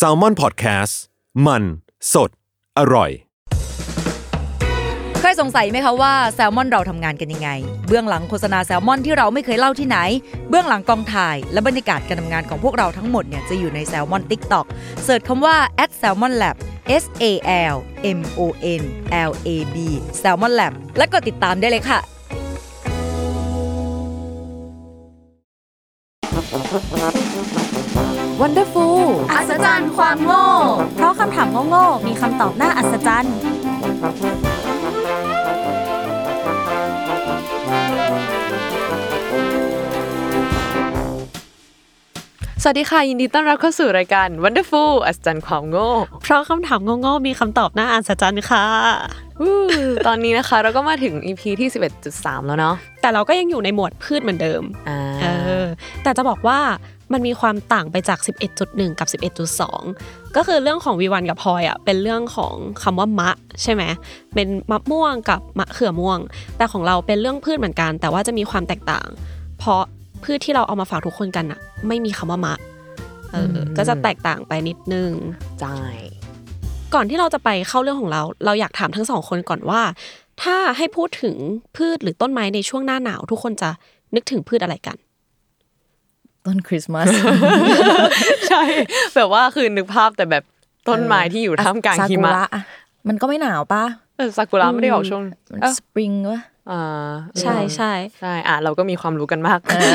s a l ม o n PODCAST มัน สด อร่อย เคยสงสัยไหมคะว่าแซลมอนเราทำงานกันยังไง เบื้องหลังโฆษณาแซลมอนที่เราไม่เคยเล่าที่ไหน เบื้องหลังกองถ่าย และบรรยากาศการทำงานของพวกเราทั้งหมดเนี่ยจะอยู่ในแซลมอน TikTok เสิร์ชคำว่า at salmon lab S A L M O N L A B Salmon Lab และกดติดตามได้เลยค่ะ Wonderful อัศจรรย์ความโง่ เพราะคำถามโง่ๆมีคำตอบน่าอัศจรรย์ สวัสดีค่ะ ยินดีต้อนรับเข้าสู่รายการ Wonderful อัศจรรย์ความโง่ เพราะคำถามโง่ๆมีคำตอบน่าอัศจรรย์ค่ะ วู้ตอนนี้นะคะเราก็มาถึง EP ที่ 11.3 แล้วเนาะแต่เราก็ยังอยู่ในหมวดพืชเหมือนเดิม อ่าเออแต่จะบอกว่ามันมีความต่างไปจาก 11.1 กับ 11.2 ก็คือเรื่องของวีวันกับพลอยอะเป็นเรื่องของคำว่ามะใช่ไหมเป็นมะม่วงกับมะเขือม่วง แต่ของเราเป็นเรื่องพืชเหมือนกัน แต่ว่าจะมีความแตกต่าง เพราะพืชที่เราเอามาฝากทุกคนกันอะ ไม่มีคำว่ามะเอออก็จะแตกต่างไปนิดนึงใช่ก่อนที่เราจะไปเข้าเรื่องของเรา เราอยากถามทั้งสองคนก่อนว่า ถ้าให้พูดถึงพืชหรือต้นไม้ในช่วงหน้าหนาว ทุกคนจะนึกถึงพืชอะไรกัน ต้นคริสต์มาสใช่ แบบว่าคือนึกภาพแต่แบบต้นไม้ที่อยู่ท่ามกลางหิมะซกุระอะมันก็ไม่หนาวป่ะเออซากุระไม่ได้ออกช่วงมันเอ้าสปริงวะอ่าใช่ใช่ใช่อะเราก็มีความรู้กันมากก็ดู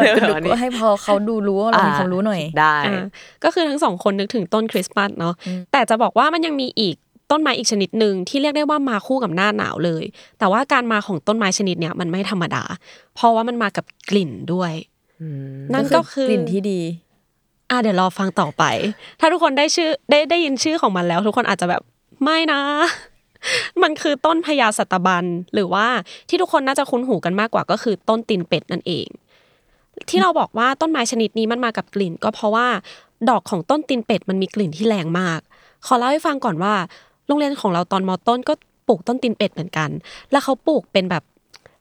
เดี๋ยวนี้ให้พอเขาดูรู้ว่าเรามีความรู้หน่อยได้อ่าก็คือทั้งสองคนนึกถึงต้นคริสต์มาสเนาะแต่จะบอกว่ามันยังมีอีกต้นไม้อีกชนิดหนึ่งที่เรียกได้ว่ามาคู่กับหน้าหนาวเลย แต่ว่าการมาของต้นไม้ชนิดเนี้ยมันไม่ธรรมดา เพราะว่ามันมากับกลิ่นด้วย นั่นก็คือกลิ่นที่ดี อะเดี๋ยวรอฟังต่อไป ถ้าทุกคนได้ชื่อได้ได้ยินชื่อของมันแล้ว ทุกคนอาจจะแบบไม่นะ มันคือต้นพญาสัตบันหรือว่าที่ทุกคนน่าจะคุ้นหูกันมากกว่าก็คือต้นตีนเป็ดนั่นเอง ที่เราบอกว่าต้นไม้ชนิดนี้มันมากับกลิ่น ก็เพราะว่าดอกของต้นตีนเป็ดมันมีกลิ่นที่แรงมาก ขอเล่าให้ฟังก่อนว่า โรงเรียนของเราตอนมอต้นก็ปลูกต้นตีนเป็ดเหมือนกัน แล้วเขาปลูกเป็นแบบ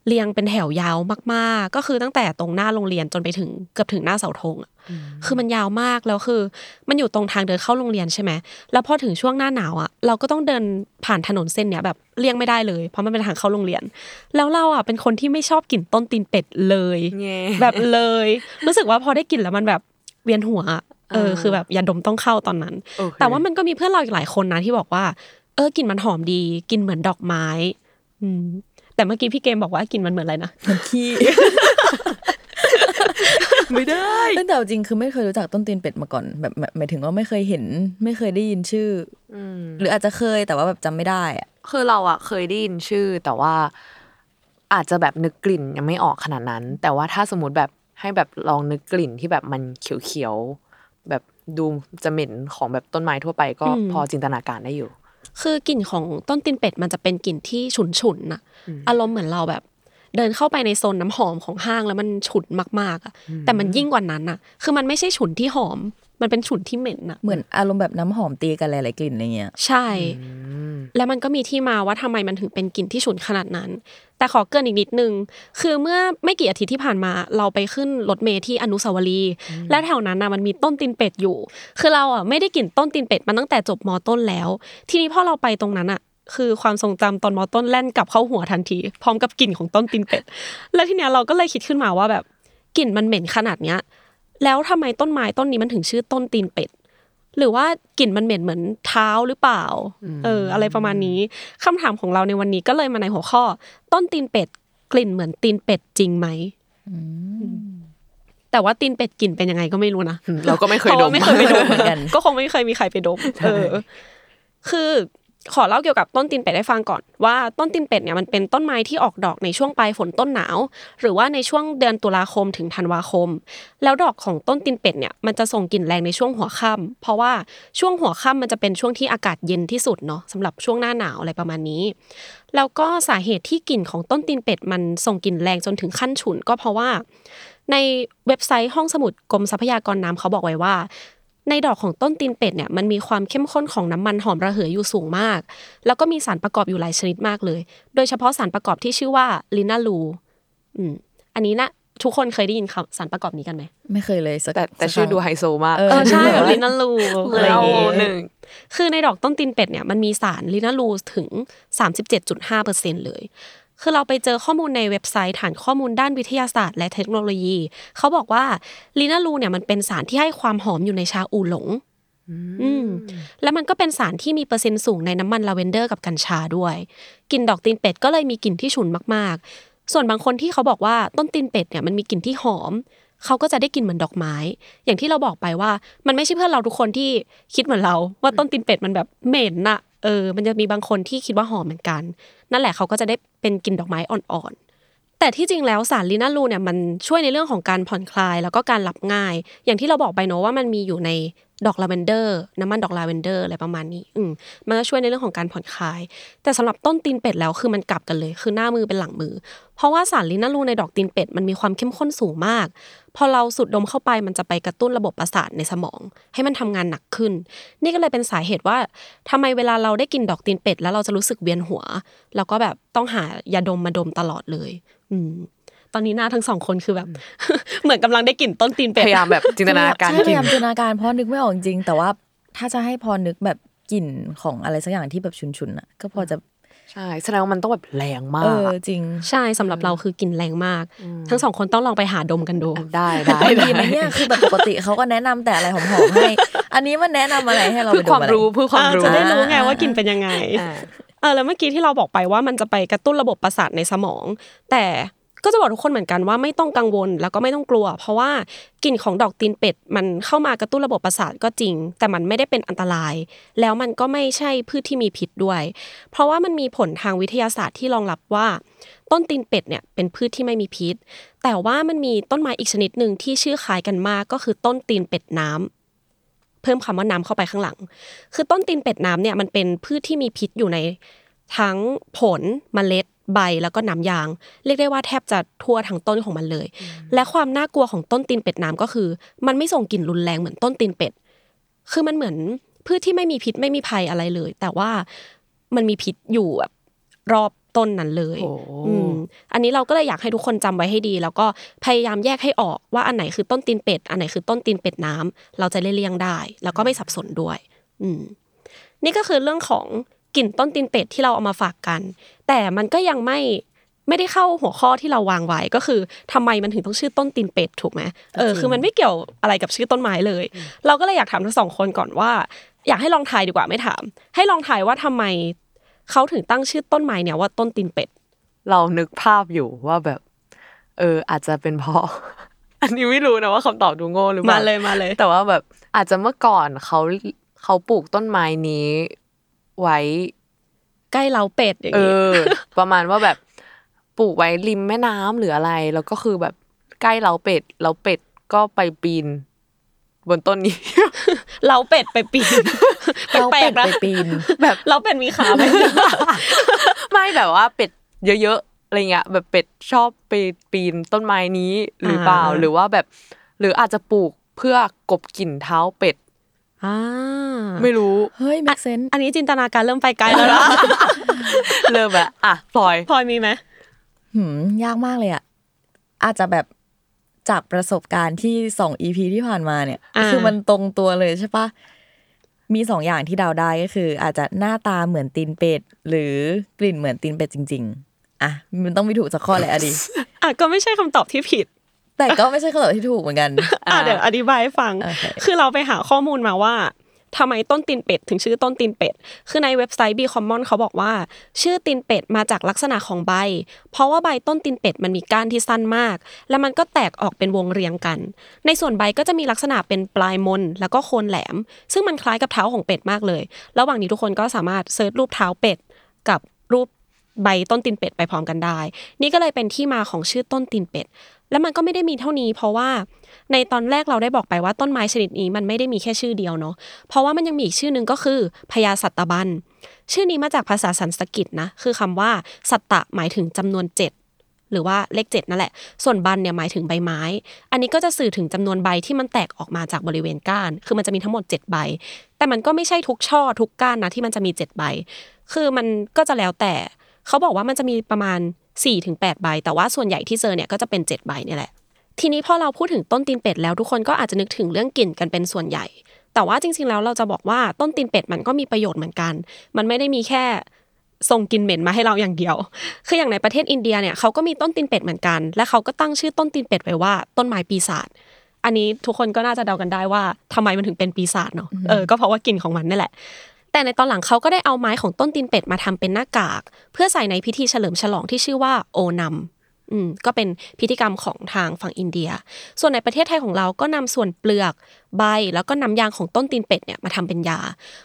เรียงเป็นแถวยาวมากๆ ก็คือตั้งแต่ตรงหน้าโรงเรียนจนไปถึงเกือบถึงหน้าเสาธงอะคือมันยาวมากแล้วคือ มันอยู่ตรงทางเดินเข้าโรงเรียนใช่ไหมแล้วพอถึงช่วงหน้าหนาวอะ เราก็ต้องเดินผ่านถนนเส้นเนี้ยแบบเลี่ยงไม่ได้เลย เพราะมันเป็นทางเข้าโรงเรียน แล้วเราอะเป็นคนที่ไม่ชอบกลิ่นต้นตีนเป็ดเลยแง่แบบเลย รู้สึกว่าพอได้กลิ่นแล้วมันแบบเวียนหัวอะเออคือแบบยาดมต้องเข้าตอนนั้นโอเคแต่ว่ามันก็มีเพื่อนเราอีกหลายคนนะที่บอกว่า เออกลิ่นมันหอมดีกลิ่นเหมือนดอกไม้ อืม แต่เมื่อกี้พี่เกมบอกว่ากลิ่นมันเหมือนอะไรนะมันขี้ไม่ได้ตั้งแต่เอาจริงคือไม่เคยรู้จักต้นตีนเป็ดมาก่อน แบบหมายหมายถึงว่าไม่เคยเห็น ไม่เคยได้ยินชื่ออหรืออาจจะเคยแต่ว่าแบบจำไม่ได้อะคือเราอะเคยได้ยินชื่อ แต่ว่าอาจจะแบบนึกกลิ่นยังไม่ออกขนาดนั้น แต่ว่าถ้าสมมติแบบให้แบบลองนึกกลิ่นที่แบบมันเขียวๆแบบดูจะเหม็นของแบบต้นไม้ทั่วไปก็อืมพอจินตนาการได้อยู่ คือกลิ่นของต้นตีนเป็ดมันจะเป็นกลิ่นที่ฉุนฉุนๆน่ะอารมณ์เหมือนเราแบบ เดินเข้าไปในโซนน้ำหอมของห้างแล้วมันฉุนมากๆอะแต่มันยิ่งกว่านั้นอะคือมันไม่ใช่ฉุนที่หอม มันเป็นฉุนที่เหม็นอะเหมือนอารมณ์แบบน้ำหอมตีกันหลายๆกลิ่นอะไรเงี้ย ใช่ แล้วมันก็มีที่มาว่าทำไมมันถึงเป็นกลิ่นที่ฉุนขนาดนั้น แต่ขอเกรินอีกนิดนึง คือเมื่อไม่กี่อาทิตย์ที่ผ่านมา เราไปขึ้นรถเมล์ที่อนุสาวรีย์และแถวนั้นน่ะมันมีต้นตีนเป็ดอยู่ คือเราอะไม่ได้กลิ่นต้นตีนเป็ดมาตั้งแต่จบมต้นแล้ว ทีนี้พอเราไปตรงนั้นอะคือความทรงจำตอนมต้นแล่นกลับเข้าหัวทันที พร้อมกับกลิ่นของต้นตีนเป็ด แล้วทีเนี้ยเราก็เลยคิดขึ้นมาว่าแบบกลิ่นมันเหม็นขนาดเนี้ย แล้วทำไมต้นไม้ต้นนี้มันถึงชื่อต้นตีนเป็ด หรือว่ากลิ่นมันเหม็นเหมือนเท้าหรือเปล่า เออ อะไรประมาณนี้คำถามของเราในวันนี้ก็เลยมาในหัวข้อ ต้นตีนเป็ด กลิ่นเหมือนตีนเป็ดจริงไหมแต่ว่าตีนเป็ดกลิ่นเป็นยังไงก็ไม่รู้นะเราก็ไม่เคยพราะดว่ามไม่เคยไปดมเหมือนกัน ก็คงไม่เคยมีใครไปดมเออ คือ ขอเล่าเกี่ยวกับต้นตีนเป็ดให้ฟังก่อนว่าต้นตีนเป็ดเนี่ยมันเป็นต้นไม้ที่ออกดอกในช่วงปลายฝนต้นหนาว หรือว่าในช่วงเดือนตุลาคมถึงธันวาคม แล้วดอกของต้นตีนเป็ดเนี่ยมันจะส่งกลิ่นแรงในช่วงหัวค่ำเพราะว่าช่วงหัวค่ำมันจะเป็นช่วงที่อากาศเย็นที่สุดเนาะสำหรับช่วงหน้าหนาวอะไรประมาณนี้ แล้วก็สาเหตุที่กลิ่นของต้นตีนเป็ดมันส่งกลิ่นแรงจนถึงขั้นฉุน ก็เพราะว่า ในเว็บไซต์ห้องสมุดกรมทรัพยากรน้ำเขาบอกไว้ว่า ในดอกของต้นตีนเป็ดเนี่ยมันมีความเข้มข้นของน้ำมันหอมระเหยอยู่สูงมาก แล้วก็มีสารประกอบอยู่หลายชนิดมากเลย โดยเฉพาะสารประกอบที่ชื่อว่าlinalool อืมอันนี้นะทุกคนเคยได้ยินคำสารประกอบนี้กันไหมไม่เคยเลยสักแต่แต่สักชื่อครั้งดูไฮโซมากเออเออใช่เออแบบ linalool เหมือนอะไรอนอย่าเอางงี้หนึ่งคือในดอกต้นตีนเป็ดเนี่ยมันมีสาร linalool ถึง 37.5%เลย คือเราไปเจอข้อมูลในเว็บไซต์ฐานข้อมูลด้านวิทยาศาสตร์ และเทคโนโลยี เขาบอกว่า linalool เนี่ยมันเป็นสารที่ให้ความหอมอยู่ในชาอูหลงอืมแล้วมันก็เป็นสารที่มีเปอร์เซ็นต์สูงในน้ำมันลาเวนเดอร์กับกัญชาด้วยกลิ่นดอกตีนเป็ดก็เลยมีกลิ่นที่ฉุนมากๆ ส่วนบางคนที่เขาบอกว่าต้นตีนเป็ดเนี่ยมันมีกลิ่นที่หอมเขาก็จะได้กลิ่นเหมือนดอกไม้ อย่างที่เราบอกไปว่า มันไม่ใช่เพื่อนเราทุกคนที่คิดเหมือนเรา ว่าต้นตีนเป็ดมันแบบเหม็นน่ะ เออ มันจะมีบางคนที่คิดว่าหอมเหมือนกัน นั่นแหละเขาก็จะได้เป็นกลิ่นดอกไม้อ่อนๆ แต่ที่จริงแล้วสาร linalool เนี่ยมันช่วยในเรื่องของการผ่อนคลายแล้วก็การหลับง่าย อย่างที่เราบอกไปเนอะว่ามันมีอยู่ใน ดอกลาเวนเดอร์น้ำมันดอกลาเวนเดอร์อะไรประมาณนี้ อืมมันก็ช่วยในเรื่องของการผ่อนคลาย แต่สำหรับต้นตีนเป็ดแล้วคือมันกลับกันเลย คือหน้ามือเป็นหลังมือ เพราะว่าสารลินาลูในดอกตีนเป็ดมันมีความเข้มข้นสูงมาก พอเราสูดดมเข้าไปมันจะไปกระตุ้นระบบประสาทในสมอง ให้มันทำงานหนักขึ้น นี่ก็เลยเป็นสาเหตุว่าทำไมเวลาเราได้กินดอกตีนเป็ดแล้วเราจะรู้สึกเวียนหัว แล้วก็แบบต้องหายาดมมาดมตลอดเลย อืม ตอนนี้หน้าทั้งสองคนคือแบบ เหมือนกำลังได้กลิ่นต้นตีนเป็ดพยายามแบบจินตนาการใช่พกิยานยามจินตนาการเพราะนึกไม่ออกจริงแต่ว่าถ้าจะให้พอนึกแบบกลิ่นของอะไรสักอย่างที่แบบชุนๆอะ ก็พอจะใช่แสดงว่ามันต้องแบบแรงมาเอกอจริง ใช่สำหรับเราคือกลิ่นแรงมาก ทั้งสองคนต้องลองไปหาดมกันดู ได้ได้ดีได้ไหมเนี่ยคือแบบปกติเขาก็แนะนำแต่อะไรหอมๆให้ อันนี้มันแนะนำอะไรให้เราเพื่ไปอดูความอะไรรู้เพื่อความรู้จะได้รู้ไงว่ากลิ่นเป็นยังไงอ่าเออแล้วเมื่อกี้ที่เราบอกไปว่ามันจะไปกระตุ้นระบบประสาทในสมอง แต่ ก็จะบอกทุกคนเหมือนกันว่าไม่ต้องกังวลแล้วก็ไม่ต้องกลัว เพราะว่ากลิ่นของดอกตีนเป็ดมันเข้ามากระตุ้นระบบประสาทก็จริง แต่มันไม่ได้เป็นอันตราย แล้วมันก็ไม่ใช่พืชที่มีพิษด้วย เพราะว่ามันมีผลทางวิทยาศาสตร์ที่รองรับว่า ต้นตีนเป็ดเนี่ยเป็นพืชที่ไม่มีพิษ แต่ว่ามันมีต้นไม้อีกชนิดหนึ่งที่ชื่อคล้ายกันมากก็คือต้นตีนเป็ดน้ำเพิ่มคำว่าน้ำเข้าไปข้างหลัง คือต้นตีนเป็ดน้ำเนี่ยมันเป็นพืชที่มีพิษอยู่ในทั้งผลเมล็ด ใบแล้วก็น้ำยาง เรียกได้ว่าแทบจะทั่วทั้งต้นของมันเลย และความน่ากลัวของต้นตีนเป็ดน้ำก็คือ มันไม่ส่งกลิ่นรุนแรงเหมือนต้นตีนเป็ด คือมันเหมือนพืชที่ไม่มีพิษไม่มีภัยอะไรเลย แต่ว่ามันมีพิษอยู่แบบรอบต้นนั้นเลยโอ้อืมอันนี้เราก็เลยอยากให้ทุกคนจำไว้ให้ดี แล้วก็พยายามแยกให้ออกว่าอันไหนคือต้นตีนเป็ด อันไหนคือต้นตีนเป็ดน้ำเราจะได้เลี่ยงได้ แล้วก็ไม่สับสนด้วย อืมนี่ก็คือเรื่องของกลิ่นต้นตีนเป็ดที่เราเอามาฝากกัน แต่มันก็ยังไม่ไม่ได้เข้าหัวข้อที่เราวางไว้ก็คือทำไมมันถึงต้องชื่อต้นตีนเป็ดถูกไหมเออจริงคือมันไม่เกี่ยวอะไรกับชื่อต้นไม้เลย เราก็เลยอยากถามทั้งสองคนก่อนว่า อยากให้ลองทายดีกว่าไม่ถาม ให้ลองทายว่าทำไมเขาถึงตั้งชื่อต้นไม้เนี่ยว่าต้นตีนเป็ด เรานึกภาพอยู่ว่าแบบ เออ อาจจะเป็นเพราะอันนี้ไม่รู้นะว่าคำตอบดูโง่หรือเปล่ามาเลยมาเลย แต่ว่าแบบอาจจะเมื่อก่อนเขาเขาปลูกต้นไม้นี้ ไว้ ใกล้เล้าเป็ดอย่างเองี้อประมาณว่าแบบปลูกไว้ริมแม่น้ำหรืออะไร แล้วก็คือแบบใกล้เล้าเป็ดเล้าเป็ดก็ไปปีน บนต้นนี้เล้าเป็ดไปปีนเราแปลเป็กดๆนะไปปีน แบบเล้าเป็ดมีขาไหมไม่แบบว่าเป็ดเยอะๆอะไรเงี้ยแบบเป็ดชอบไปปีนต้นไม้นี้หรือเปล่าอ่าหรือว่าแบบ หรืออาจจะปลูกเพื่อกบกลิ่นเท้าเป็ด อ่าไม่รู้เฮ้ย make sense อันนี้จินตนาการเริ่มไปไกลแล้วนะเริ่มแบบอะพลอยพลอยมีไหมหืมยากมากเลยอะอาจจะแบบจากประสบการณ์ที่สองอีพีที่ผ่านมาเนี่ยอ่าคือมันตรงตัวเลยใช่ปะมีสองอย่างที่เดาได้ก็คือ อาจจะหน้าตาเหมือนตีนเป็ดหรือกลิ่นเหมือนตีนเป็ดจริง ๆ อะ มันต้องมีถูกสักข้อแหละอะดีอะก็ไม่ใช่คำตอบที่ผิด แต่ก็ไม่ใช่คำตอบที่ถูกเหมือนกันอะเดี๋ยวอธิบายให้ฟังโอเคคือเราไปหาข้อมูลมาว่าทำไมต้นตีนเป็ดถึงชื่อต้นตีนเป็ด คือในเว็บไซต์ b c o m m o n เขาบอกว่า ชื่อตีนเป็ดมาจากลักษณะของใบ เพราะว่าใบต้นตีนเป็ดมันมีก้านที่สั้นมาก แล้วมันก็แตกออกเป็นวงเรียงกัน ในส่วนใบก็จะมีลักษณะเป็นปลายมนแล้วก็โคนแหลม ซึ่งมันคล้ายกับเท้าของเป็ดมากเลย ระหว่างนี้ทุกคนก็สามารถเซิร์ชรูปเท้าเป็ดกับรูป ใบต้นตีนเป็ดไปพร้อมกันได้ นี่ก็เลยเป็นที่มาของชื่อต้นตีนเป็ด แล้วมันก็ไม่ได้มีเท่านี้ เพราะว่าในตอนแรกเราได้บอกไปว่าต้นไม้ชนิดนี้มันไม่ได้มีแค่ชื่อเดียวเนาะ เพราะว่ามันยังมีอีกชื่อหนึ่งก็คือพญาสัตบัน ชื่อนี้มาจากภาษาสันสกฤตนะ คือคำว่าสัตตะหมายถึงจำนวนเจ็ดหรือว่าเลขเจ็ดนั่นแหละ ส่วนบันเนี่ยหมายถึงใบไม้ อันนี้ก็จะสื่อถึงจำนวนใบที่มันแตกออกมาจากบริเวณก้าน คือมันจะมีทั้งหมด 7 ใบ แต่มันก็ไม่ใช่ทุกช่อทุกก้านนะที่มันจะมี 7 ใบ คือมันก็จะแล้วแต่ เขาบอกว่ามันจะมีประมาณ4-8ถึงแใบ แต่ว่าส่วนใหญ่ที่เจอเนี่ยก็จะเป็น7ใบเนี่ยแหละ ทีนี้พอเราพูดถึงต้นตีนเป็ดแล้วทุกคนก็อาจจะนึกถึงเรื่องกลิ่นกันเป็นส่วนใหญ่ แต่ว่าจริง ๆ แล้วเราจะบอกว่าต้นตีนเป็ดมันก็มีประโยชน์เหมือนกัน มันไม่ได้มีแค่ส่งกลิ่นเหม็นมาให้เราอย่างเดียว คืออย่างในประเทศอินเดียเนี่ยเขาก็มีต้นตีนเป็ดเหมือนกัน และเขาก็ตั้งชื่อต้นตีนเป็ดไว้ว่าต้นไม้ปีศาจ อันนี้ทุกคนก็น่าจะเดากันได้ว่าทำไมมันถึงเป็นปีศาจเนาะ เออ ก็เพราะว่ากลิ่นของมันนี่แหละ แต่ในตอนหลังเขาก็ได้เอาไม้ของต้นตีนเป็ดมาทำเป็นหน้ากาก เพื่อใส่ในพิธีเฉลิมฉลองที่ชื่อว่าโอนัมอืมก็เป็นพิธีกรรมของทางฝั่งอินเดีย ส่วนในประเทศไทยของเราก็นำส่วนเปลือกใบ แล้วก็น้ำยางของต้นตีนเป็ดเนี่ยมาทำเป็นยา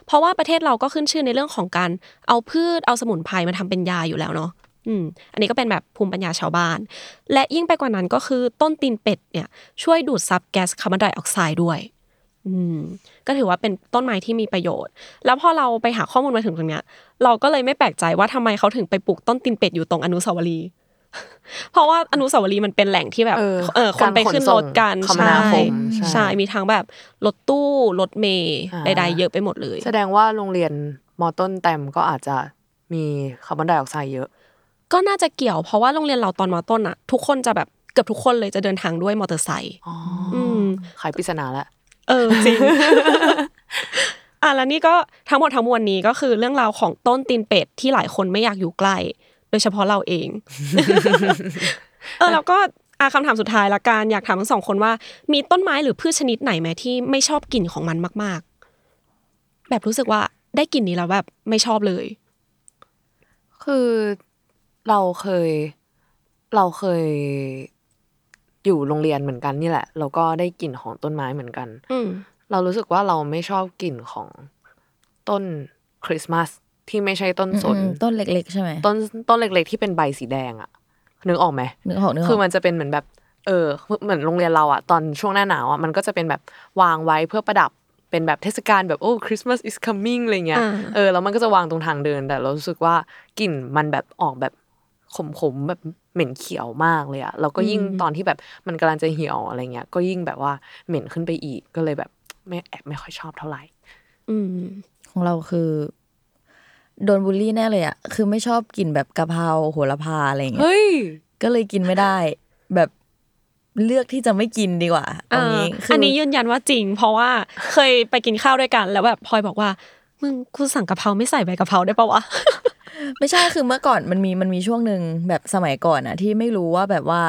เพราะว่าประเทศเราก็ขึ้นชื่อในเรื่องของการเอาพืชเอาสมุนไพรมาทำเป็นยาอยู่แล้วเนาะอืมอันนี้ก็เป็นแบบภูมิปัญญาชาวบ้าน และยิ่งไปกว่านั้นก็คือต้นตีนเป็ดเนี่ยช่วยดูดซับแก๊สคาร์บอนไดออกไซด์ด้วย ก็ถือว่าเป็นต้นไม้ที่มีประโยชน์ แล้วพอเราไปหาข้อมูลมาถึงตรงเนี้ย เราก็เลยไม่แปลกใจว่าทำไมเขาถึงไปปลูกต้นตีนเป็ดอยู่ตรงอนุสาวรีย์เพราะว่าอนุสาวรีย์มันเป็นแหล่งที่แบบเออเออคนไปขึ้นรถกันการขนส่งคมนาคมใช่ใช่ใช่มีทั้งแบบรถตู้รถเมล์อ่าใดๆเยอะไปหมดเลย แสดงว่าโรงเรียนมอต้นแตมก็อาจจะมีคาร์บอนไดออกไซด์เยอะ ก็น่าจะเกี่ยวเพราะว่าโรงเรียนเราตอนมต้นอะทุกคนจะแบบเกือบทุกคนเลยจะเดินทางด้วยมอเตอร์ไซค์อ๋ออืมขายปริศนาแล้ว เออจริงอะแล้วนี่ก็ทั้งหมดทั้งมวลนี้ก็คือเรื่องราวของต้นตีนเป็ดที่หลายคนไม่อยากอยู่ใกล้ โดยเฉพาะเราเอง เออแล้วก็อะคำถามสุดท้ายละกันอยากถามทั้งสองคนว่า มีต้นไม้หรือพืชชนิดไหนไหมที่ไม่ชอบกลิ่นของมันมาก ๆ แบบรู้สึกว่าได้กลิ่นนี้แล้วแบบไม่ชอบเลย คือเราเคย เราเคย อยู่โรงเรียนเหมือนกันนี่แหละแล้วก็ได้กลิ่นของต้นไม้เหมือนกัน อืมเรารู้สึกว่าเราไม่ชอบกลิ่นของต้นคริสต์มาสที่ไม่ใช่ต้นสนอืมต้นเล็ก ๆ ใช่ไหมต้นต้นเล็ก ๆ ที่เป็นใบสีแดงอะนึกออกไหมนึกออกนึกออกคือมันจะเป็นเหมือนแบบ เออ เหมือนโรงเรียนเราอะตอนช่วงหน้าหนาวอะมันก็จะเป็นแบบวางไว้เพื่อประดับเป็นแบบเทศกาลแบบโอ้ Christmas is coming อะไรเงี้ยอ่าเออแล้วมันก็จะวางตรงทางเดิน แต่เรารู้สึกว่ากลิ่นมันแบบออกแบบ ขมๆแบบเหม็นเขียวมากเลยอะแล้วก็ยิ่งตอนที่แบบมันกำลังจะเหี่ยวอะไรเงี้ย ก็ยิ่งแบบว่าเหม็นขึ้นไปอีกก็เลยแบบไม่แอบไม่ค่อยชอบเท่าไหร่ อืม ของเราคือโดนบูลลี่แน่เลยอะคือไม่ชอบกินแบบกะเพราโหระพาอะไรอย่างเงี้ยเฮ้ยก็เลยกินไม่ได้ แบบเลือกที่จะไม่กินดีกว่าเอางี้อ่าคือันนี้ยืนยันว่าจริง เพราะว่าเคยไปกินข้าวด้วยกัน แล้วแบบพลอยบอกว่ามึงกูสั่งกะเพราไม่ใส่ใบกะเพราได้ปะวะ ไม่ใช่คือเมื่อก่อนมันมีมันมีช่วงหนึ่งแบบสมัยก่อนอะที่ไม่รู้ว่าแบบว่า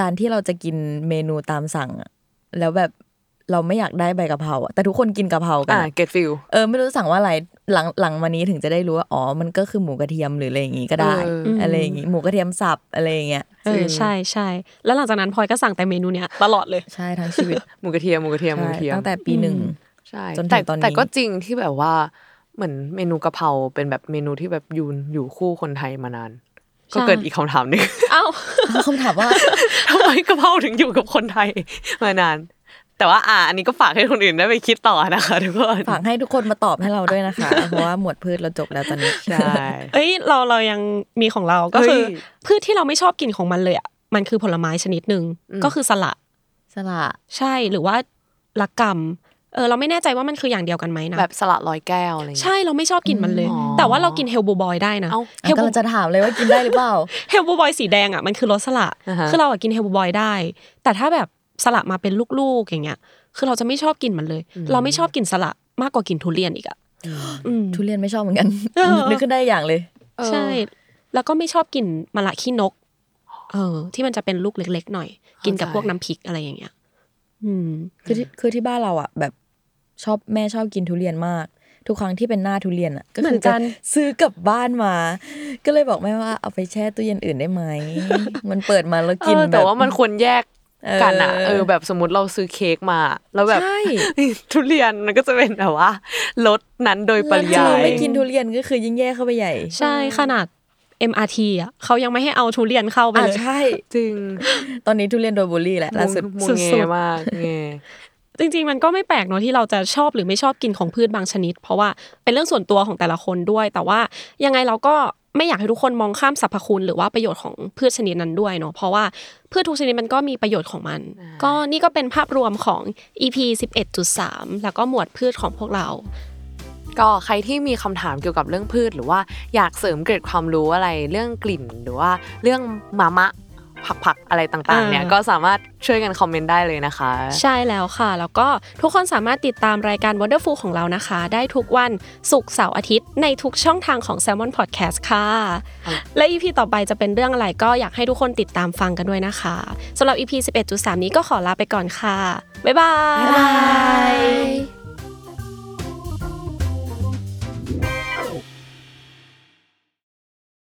การที่เราจะกินเมนูตามสั่งอะแล้วแบบเราไม่อยากได้ใบกะเพราอะแต่ทุกคนกินกะเพรากันอ่าอะ get feel เออไม่รู้สั่งว่าอะไรหลังหลังมานี้ถึงจะได้รู้ว่าอ๋อมันก็คือหมูกระเทียมหรืออะไรอย่างงี้ก็ได้เอออะไรอย่างงี้หมูกระเทียมสับอะไรอย่างเงี้ยเออใช่ใช่แล้วหลังจากนั้นพลอยก็สั่งแต่เมนูเนี้ยตลอดเลยใช่ทั้งชีวิตหมูกระเทียมหมูกระเทียมหมูใช่กระเทียมตั้งแต่ปีหนึ่งใช่จนถึงแต่ตอนนี้แต่ก็จริงที่แบบว่า เหมือนเมนูกะเพราเป็นแบบเมนูที่แบบอยูนอยู่คู่คนไทยมานานใช่ก็เกิดอีกคำถามหนึ่งเอ้าคำถามว่าทำไมกะเพราถึงอยู่กับคนไทยมานาน แต่ว่าอ่าอันนี้ก็ฝากให้คนอื่นได้ไปคิดต่อนะคะทุกคนฝากให้ทุกคนมาตอบให้เราด้วยนะคะ เพราะว่าหมวดพืชเราจบแล้วตอนนี้ใช่เอ้ยเราเรายังมีของเราก็คือเฮ้ยพืชที่เราไม่ชอบกินของมันเลยอะมันคือผลไม้ชนิดหนึ่งอืมก็คือสละสละใช่หรือว่าละกำ เออเราไม่แน่ใจว่ามันคืออย่างเดียวกันไหมนะแบบสลัดร้อยแก้วอะไรเงี้ยใช่เราไม่ชอบกินมันเลยอ๋อแต่ว่าเรากินเฮลบูบอยได้นะเอ้าเฮลกำบูลังจะถามเลยว่ากินได้หรือเปล่าเฮลบูบอยสีแดงอะมันคือรสสละอ่าฮะคือเราอะกินเฮลบูบอยได้ แต่ถ้าแบบสละมาเป็นลูกๆอย่างเงี้ย คือเราจะไม่ชอบกินมันเลย เราไม่ชอบกินสละมากกว่ากินทุเรียนอีกอะอืมทุเรียนไม่ชอบเหมือนกันเออนึกขึ้นได้อย่างเลยเออใช่ แล้วก็ไม่ชอบกินมะละขี้นก เออ ที่มันจะเป็นลูกเล็ก ๆ หน่อย กินกับพวกน้ำพริกอะไรอย่างเงี้ย อืมคือที่คือที่บ้านเราอะ แบบชอบแม่ชอบกินทุเรียนมาก ทุกครั้งที่เป็นหน้าทุเรียนอะ ก็เหมืคืออนกัจะนซื้อกลับบ้านมา ก็เลยบอกแม่ว่าเอาไปแช่ตู้เย็นอื่นได้ไหมมันเปิดมาแล้วเอกินอแบบแต่ว่ามันควรแยกกันอะเออเออแบบสมมติเราซื้อเค้กมา แล้วแบบใช่ทุเรียนมันก็จะเป็นแบบว่ารสนั้นโดยปริแล้วยาเรายไม่กินทุเรียนก็คือยิ่งแย่เข้าไปใหญ่ ใช่ขนาด MRT อะเขายังไม่ให้เอาทุเรียนเข้าไปอะเลยใช่จริง ตอนนี้ทุเรียนโดนบูลลี่แหละล่าสุดมูสุเงดๆมากเงจริงๆมันก็ไม่แปลกเนอะที่เราจะชอบหรือไม่ชอบกินของพืชบางชนิด เพราะว่าเป็นเรื่องส่วนตัวของแต่ละคนด้วย แต่ว่ายังไงเราก็ไม่อยากให้ทุกคนมองข้ามสรรพคุณหรือว่าประโยชน์ของพืชชนิดนั้นด้วยเนาะเพราะว่าพืชทุกชนิดมันก็มีประโยชน์ของมัน ก็นี่ก็เป็นภาพรวมของ EP 11.3 แล้วก็หมวดพืชของพวกเรา ก็ใครที่มีคำถามเกี่ยวกับเรื่องพืช หรือว่าอยากเสริมเกร็ดความรู้อะไรเรื่องกลิ่น หรือว่าเรื่องมามะผักๆอะไรต่างๆเนี่ยอ่าก็สามารถช่วยกันคอมเมนต์ได้เลยนะคะ ใช่แล้วค่ะ แล้วก็ทุกคนสามารถติดตามรายการ Wonderful ของเรานะคะ ได้ทุกวันศุกร์เสาร์อาทิตย์ ในทุกช่องทางของ Salmon Podcast ค่ะครับและ EP ต่อไปจะเป็นเรื่องอะไรก็อยากให้ทุกคนติดตามฟังกันด้วยนะคะสำหรับ EP 11.3 นี้ก็ขอลาไปก่อนค่ะ บ๊ายบายบ๊ายบาย